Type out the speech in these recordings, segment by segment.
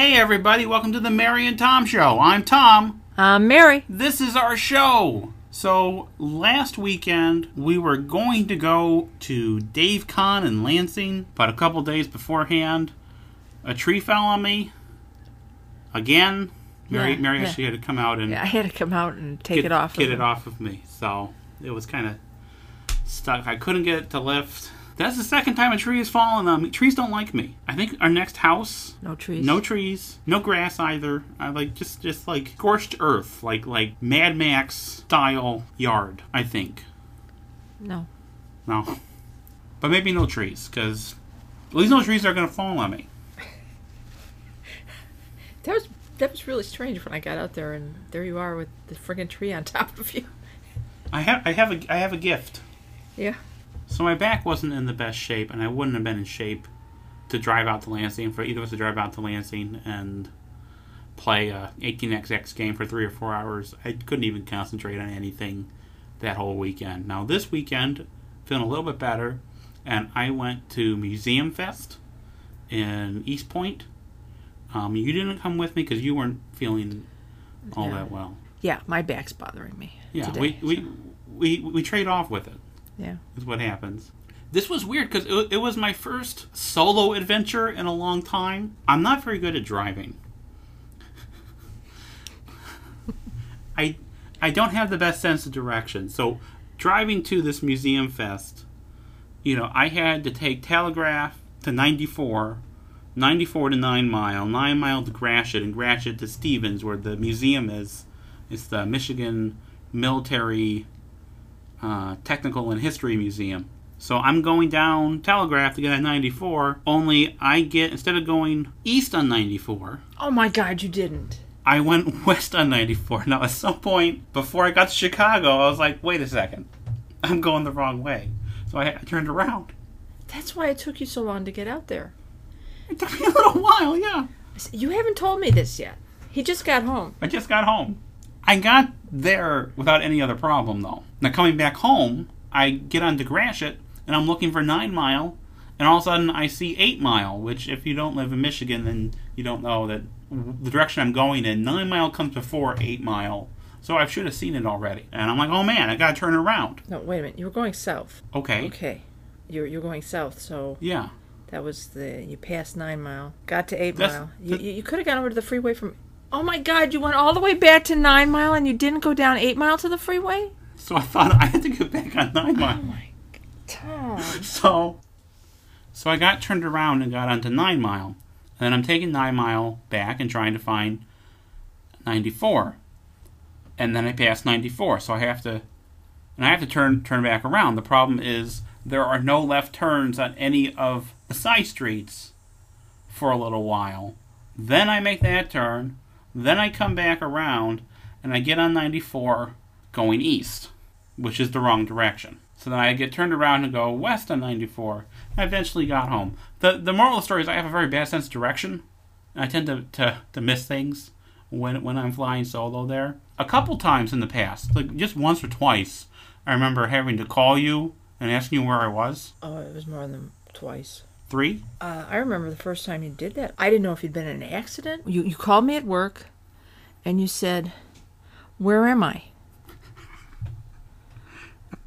Hey, everybody, welcome to the Mary and Tom Show. I'm Tom. I'm Mary. This is our show. So, last weekend, we were going to go to Dave Con in Lansing, but a couple days beforehand, a tree fell on me. Again. Mary, Yeah, Mary yeah. actually had to come out and Yeah, I had to come out and take get, it off. get of it him. off of me. So, it was kind of stuck. I couldn't get it to lift. That's the second time a tree has fallen on me. Trees don't like me. I think our next house No trees. no trees, no grass either. I like just just like scorched earth, like like Mad Max style yard. I think No. no, but maybe no trees because at least no trees are gonna fall on me. That was that was really strange when I got out there and there you are with the friggin' tree on top of you. I have I have a I have a gift. Yeah. So my back wasn't in the best shape, and I wouldn't have been in shape to drive out to Lansing for either of us to drive out to Lansing and play a 18xx game for three or four hours. I couldn't even concentrate on anything that whole weekend. Now this weekend, feeling a little bit better, and I went to Museumfest in Eastpointe. Um, you didn't come with me because you weren't feeling all Yeah. that well. Yeah, my back's bothering me. Yeah, today, we, we, we we trade off with it yeah. is what happens. This was weird because it, it was my first solo adventure in a long time. I'm not very good at driving. I I don't have the best sense of direction. So driving to this museum fest, you know, I had to take Telegraph to 94, 94 to 9 Mile, 9 Mile to Gratiot, and Gratiot to Stephens, where the museum is. It's the Michigan Military uh, Technical and History Museum. So I'm going down Telegraph to get on 94, only I get, instead of going east on 94, Oh my god, you didn't. I went west on 94. Now, at some point before I got to Chicago, I was like, wait a second, I'm going the wrong way. So I, I turned around. That's why it took you so long to get out there. It took me a little while, yeah. You haven't told me this yet. He just got home. I just got home. I got there without any other problem, though. Now, coming back home, I get on to Gratiot, and I'm looking for 9 Mile, and all of a sudden I see 8 Mile, which, if you don't live in Michigan, then you don't know that the direction I'm going in, 9 Mile comes before 8 Mile. So I should have seen it already. And I'm like, oh man, I gotta turn around. No, wait a minute. You were going south. Okay. Okay. You're you're going south, so Yeah. that was the you passed nine mile, got to eight That's- mile. That- you, you could have gone over to the freeway from. Oh my God! You went all the way back to nine mile and you didn't go down eight mile to the freeway. So I thought I had to get back on 9 Mile. Oh my Tom. So, so I got turned around and got onto Nine Mile, and then I'm taking Nine Mile back and trying to find 94, and then I pass 94, so I have to, and I have to turn turn back around. The problem is there are no left turns on any of the side streets for a little while. Then I make that turn, then I come back around, and I get on 94 going east, which is the wrong direction. So then I get turned around and go west on 94. I eventually got home. The the moral of the story is I have a very bad sense of direction. I tend to, to, to miss things when when I'm flying solo there. A couple times in the past, like just once or twice, I remember having to call you and asking you where I was. Oh, it was more than twice. Three? Uh, I remember the first time you did that. I didn't know if you'd been in an accident. You you called me at work, and you said, "Where am I?"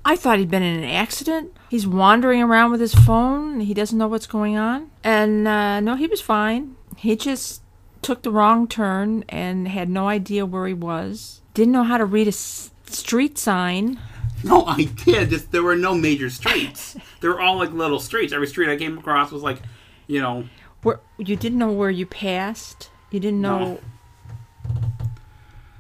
I thought he'd been in an accident. He's wandering around with his phone. He doesn't know what's going on. And uh, no, he was fine. He just took the wrong turn and had no idea where he was. Didn't know how to read a s- street sign. No, I did. Just, there were no major streets. they were all like little streets. Every street I came across was like, you know, Where you didn't know where you passed. You didn't know. No.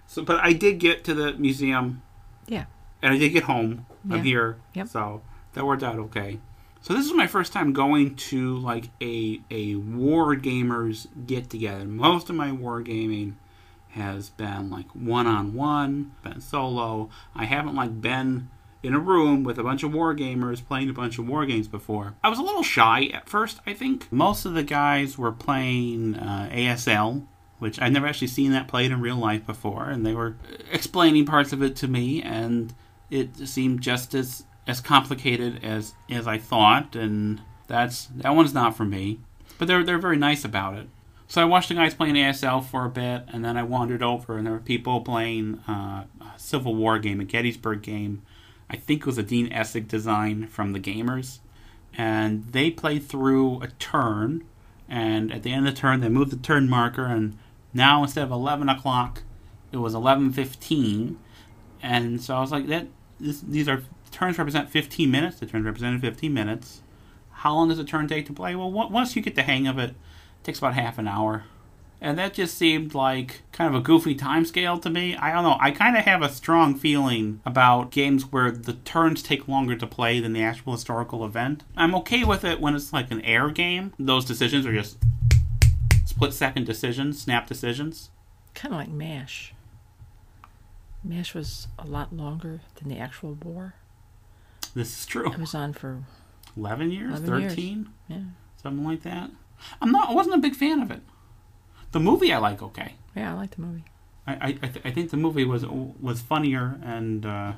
So, but I did get to the museum, Yeah. and I did get home. Yeah. I'm here, Yep. so that worked out okay. So this is my first time going to like a a war gamers get together. Most of my war gaming has been like one on one, been solo. I haven't like been in a room with a bunch of war gamers playing a bunch of war games before. I was a little shy at first, I think. Most of the guys were playing uh, ASL, which I'd never actually seen that played in real life before, and they were explaining parts of it to me, and it seemed just as as complicated as as I thought, and that's that one's not for me. But they're they're very nice about it. So I watched the guys playing ASL for a bit, and then I wandered over, and there were people playing uh, a Civil War game, a Gettysburg game. I think it was a Dean Essig design from the Gamers, and they played through a turn, and at the end of the turn, they moved the turn marker, and now instead of eleven o'clock, it was eleven fifteen, and so I was like, that this, these are turns represent fifteen minutes. The turns represented fifteen minutes. How long does a turn take to play? Well, once you get the hang of it, it takes about half an hour. And that just seemed like kind of a goofy time scale to me. I don't know. I kind of have a strong feeling about games where the turns take longer to play than the actual historical event. I'm okay with it when it's like an air game. Those decisions are just split second decisions, snap decisions. Kind of like MASH. MASH was a lot longer than the actual war. This is true. It was on for 11 years, 11 years. 13, yeah, something like that. I'm not. I wasn't a big fan of it. The movie I like okay. yeah. I like the movie. I I, I, th- I think the movie was was funnier and uh,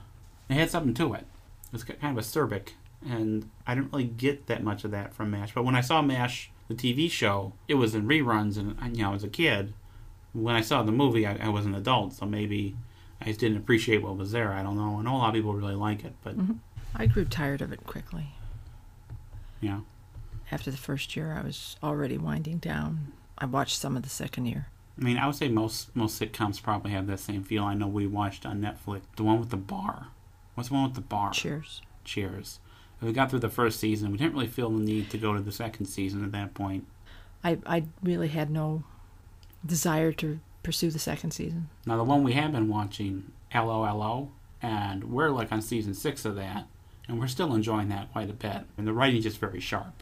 it had something to it. It was kind of acerbic, and I didn't really get that much of that from Mash. But when I saw Mash, the TV show, it was in reruns, and I- you know, I was a kid. When I saw the movie, I, I was an adult, so maybe I just didn't appreciate what was there. I don't know. I know a lot of people really like it, but I grew tired of it quickly. yeah. After the first year, I was already winding down. I watched some of the second year. I mean, I would say most most sitcoms probably have that same feel. I know we watched on Netflix the one with the bar. What's the one with the bar? Cheers. Cheers. We got through the first season. We didn't really feel the need to go to the second season at that point. I I really had no desire to pursue the second season. Now the one we have been watching, LOLO, and we're like on season six of that, and we're still enjoying that quite a bit. And the writing's just very sharp.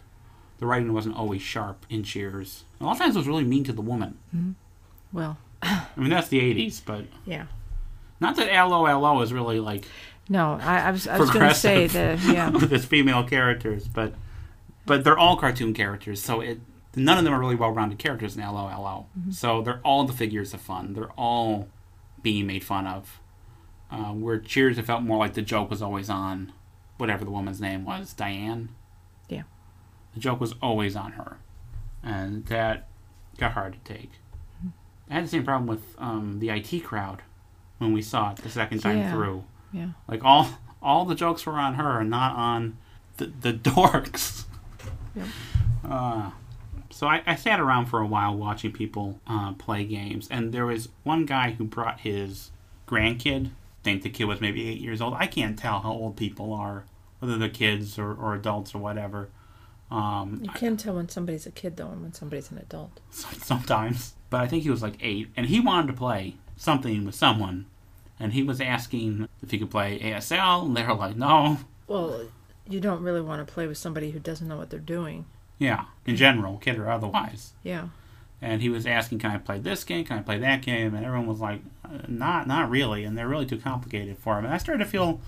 The writing wasn't always sharp in Cheers. A lot of times it was really mean to the woman. Well, I mean that's the '80s, but yeah. not that LOLO is really like No, I, I was I was going to say the yeah. with its female characters, but but they're all cartoon characters, so it none of them are really well-rounded characters in LOLO. So they're all the figures of fun. They're all being made fun of. Uh, where Cheers, it felt more like the joke was always on whatever the woman's name was, Diane. Yeah. The joke was always on her, and that got hard to take. I had the same problem with um, the IT crowd when we saw it the second time Yeah. through. Yeah. Like all all the jokes were on her and not on the, the dorks. Yep. Uh, so I, I sat around for a while watching people uh, play games, and there was one guy who brought his grandkid. I think the kid was maybe eight years old. I can't tell how old people are, whether they're kids or, or adults or whatever. Um, You can tell when somebody's a kid though, and when somebody's an adult. sometimes. But I think he was like eight, and he wanted to play something with someone, and he was asking if he could play ASL, and they were like, no. Well, you don't really want to play with somebody who doesn't know what they're doing. Yeah, in general, kid or otherwise. Yeah. And he was asking, "Can I play this game? Can I play that game?" And everyone was like, uh, "Not, not really." And they're really too complicated for him. And I started to feel,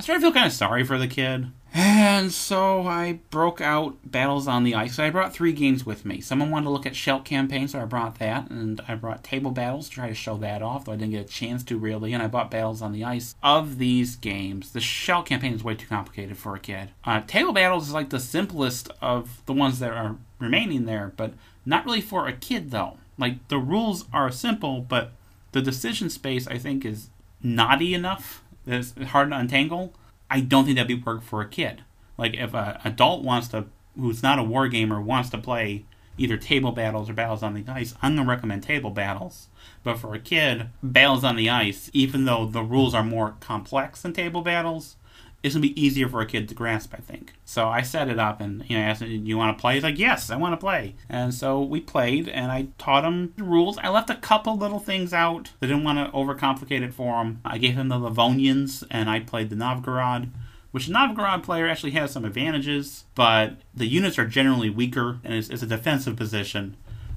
I started to feel kind of sorry for the kid. And so I broke out Battles on the Ice. I brought three games with me. Someone wanted to look at Shell Campaign, so I brought that. And I brought Table Battles to try to show that off, though I didn't get a chance to really. And I bought Battles on the Ice. Of these games, the Shell Campaign is way too complicated for a kid. Uh, Table Battles is like the simplest of the ones that are remaining there, but not really for a kid, though. Like, the rules are simple, but the decision space, I think, is naughty enough it's hard to untangle. I don't think that'd be work for a kid. Like if an adult wants to, who's not a war gamer, wants to play either table battles or battles on the ice, I'm gonna recommend table battles. But for a kid, battles on the ice, even though the rules are more complex than table battles, it's gonna be easier for a kid to grasp. I think. So I set it up and you know I asked him, "Do "You want to play?" He's like, "Yes, I want to play." And so we played, and I taught him the rules. I left a couple little things out. I didn't want to overcomplicate it for him. I gave him the Livonians, and I played the Novgorod. Which the Novgorod player actually has some advantages, but the units are generally weaker, and it's, it's a defensive position,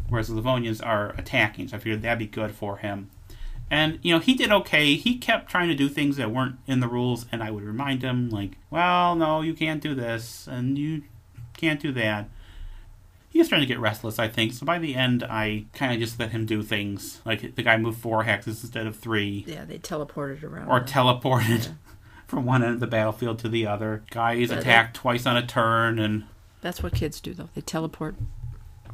whereas the Livonians are attacking. So I figured that'd be good for him. And you know, he did okay. He kept trying to do things that weren't in the rules, and I would remind him, like, "Well, no, you can't do this, and you can't do that." He was starting to get restless, I think. So by the end, I kind of just let him do things. Like the guy moved four hexes instead of three, Yeah, they teleported around. or the- teleported Yeah. from one end of the battlefield to the other. Guys But- attacked twice on a turn, and That's what kids do though. They teleport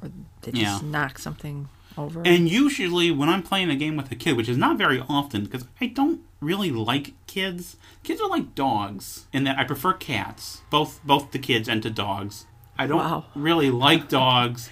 or they just Yeah. knock something over. And usually, when I'm playing a game with a kid, which is not very often, because I don't really like kids. Kids are like dogs in that I prefer cats, both both to kids and to dogs. I don't Wow. really like dogs,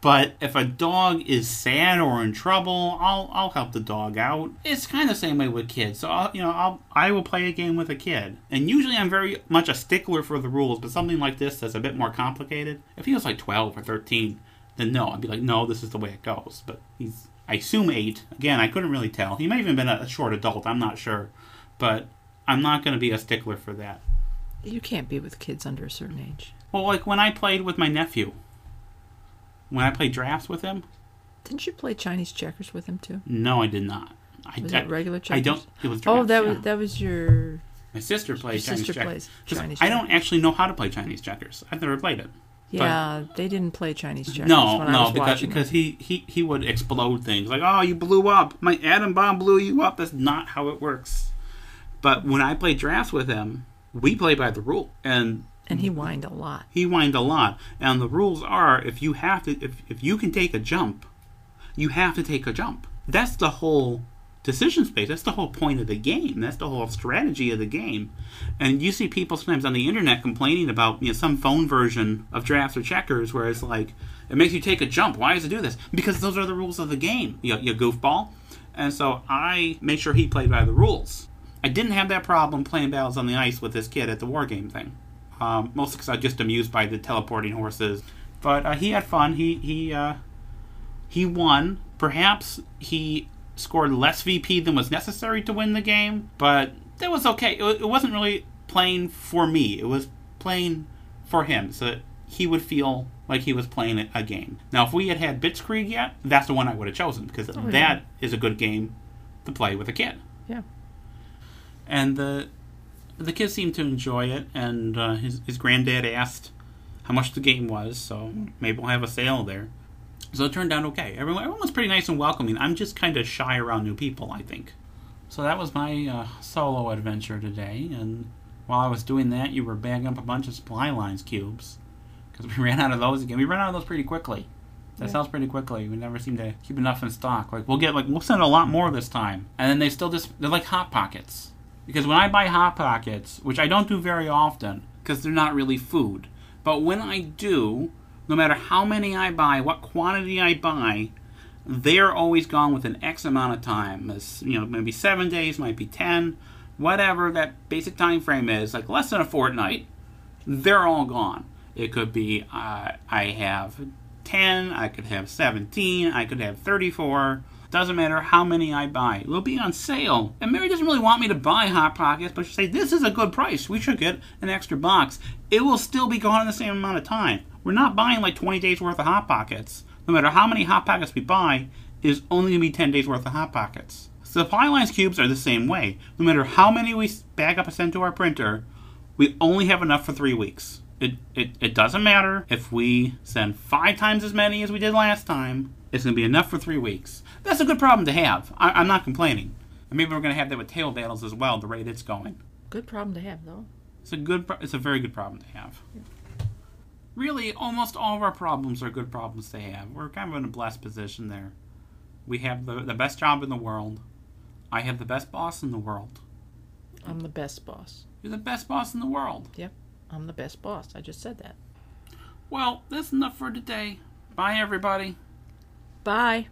but if a dog is sad or in trouble, I'll I'll help the dog out. It's kind of the same way with kids. So I'll, you know, I'll I will play a game with a kid, and usually I'm very much a stickler for the rules. But something like this that's a bit more complicated. If he was like 12 or 13, then no, I'd be like, no, this is the way it goes. But he's I assume eight. Again, I couldn't really tell. He may have even been a short adult. I'm not sure, but I'm not going to be a stickler for that. you can't be with kids under a certain age. Well, like when I played with my nephew, when I played draughts with him, Didn't you play Chinese checkers with him too? no, I did not. I, Was it regular checkers? I don't. It was Oh, that yeah. was that was your my sister plays Chinese sister checkers. plays Chinese. I don't actually know how to play Chinese checkers. I've never played it. Yeah, they didn't play Chinese checkers. No, when I no, was because because he, he he would explode things like, oh, you blew up. My atom bomb blew you up. That's not how it works. But when I play draughts with him, we play by the rule, and and he whined a lot. he whined a lot. And the rules are, if you have to, if if you can take a jump, you have to take a jump. That's the whole decision space. That's the whole point of the game. That's the whole strategy of the game. And you see people sometimes on the internet complaining about you know some phone version of draughts or checkers where it's like it makes you take a jump. Why does it do this? Because those are the rules of the game. You, you goofball. And so I made sure he played by the rules. I didn't have that problem playing battles on the ice with this kid at the war game thing. Um, mostly because I was just amused by the teleporting horses. But uh, he had fun. He he uh, he won. Perhaps he scored less VP than was necessary to win the game, but that was okay. It, it wasn't really playing for me. It was playing for him, so that he would feel like he was playing a- game. Now, if we had had Blitzkrieg yet, that's the one I would have chosen because Oh, yeah. that is a good game to play with a kid. Yeah. And the the kid seemed to enjoy it, and uh, his his granddad asked how much the game was, so maybe we'll have a sale there. So it turned out okay. Everyone, everyone was pretty nice and welcoming. I'm just kind of shy around new people, I think. So that was my uh, solo adventure today, and while I was doing that, you were bagging up a bunch of supply lines cubes because we ran out of those again. We ran out of those pretty quickly. That Yeah. sells pretty quickly. We never seem to keep enough in stock. Like we'll get like we'll send a lot more this time, and then they still just they're like hot pockets. Because when I buy hot pockets, which I don't do very often, because they're not really food, but when I do, no matter how many I buy, what quantity I buy, they're always gone within X amount of time. It's, you know, maybe seven days, might be ten, whatever that basic time frame is, like less than a fortnight. They're all gone. It could be uh, I have ten, I could have seventeen, I could have thirty-four. Doesn't matter how many I buy. It will be on sale. And Mary doesn't really want me to buy Hot Pockets, but she say this is a good price. We should get an extra box. It will still be gone in the same amount of time. We're not buying like 20 days worth of Hot Pockets. No matter how many Hot Pockets we buy, it is only going to be 10 days worth of Hot Pockets. Supply lines cubes are the same way. No matter how many we bag up and send to our printer, we only have enough for three weeks. It, it, it doesn't matter if we send five times as many as we did last time. It's going to be enough for three weeks. That's a good problem to have. I, I'm not complaining. And maybe we're going to have that with Table Battles as well. The rate it's going. Good problem to have, though. It's a good. pro- It's a very good problem to have. Really, almost all of our problems are good problems to have. We're kind of in a blessed position there. We have the, the best job in the world. I have the best boss in the world. I'm the best boss. You're the best boss in the world. Yep, I'm the best boss. I just said that. Well, that's enough for today. Bye, everybody. Bye.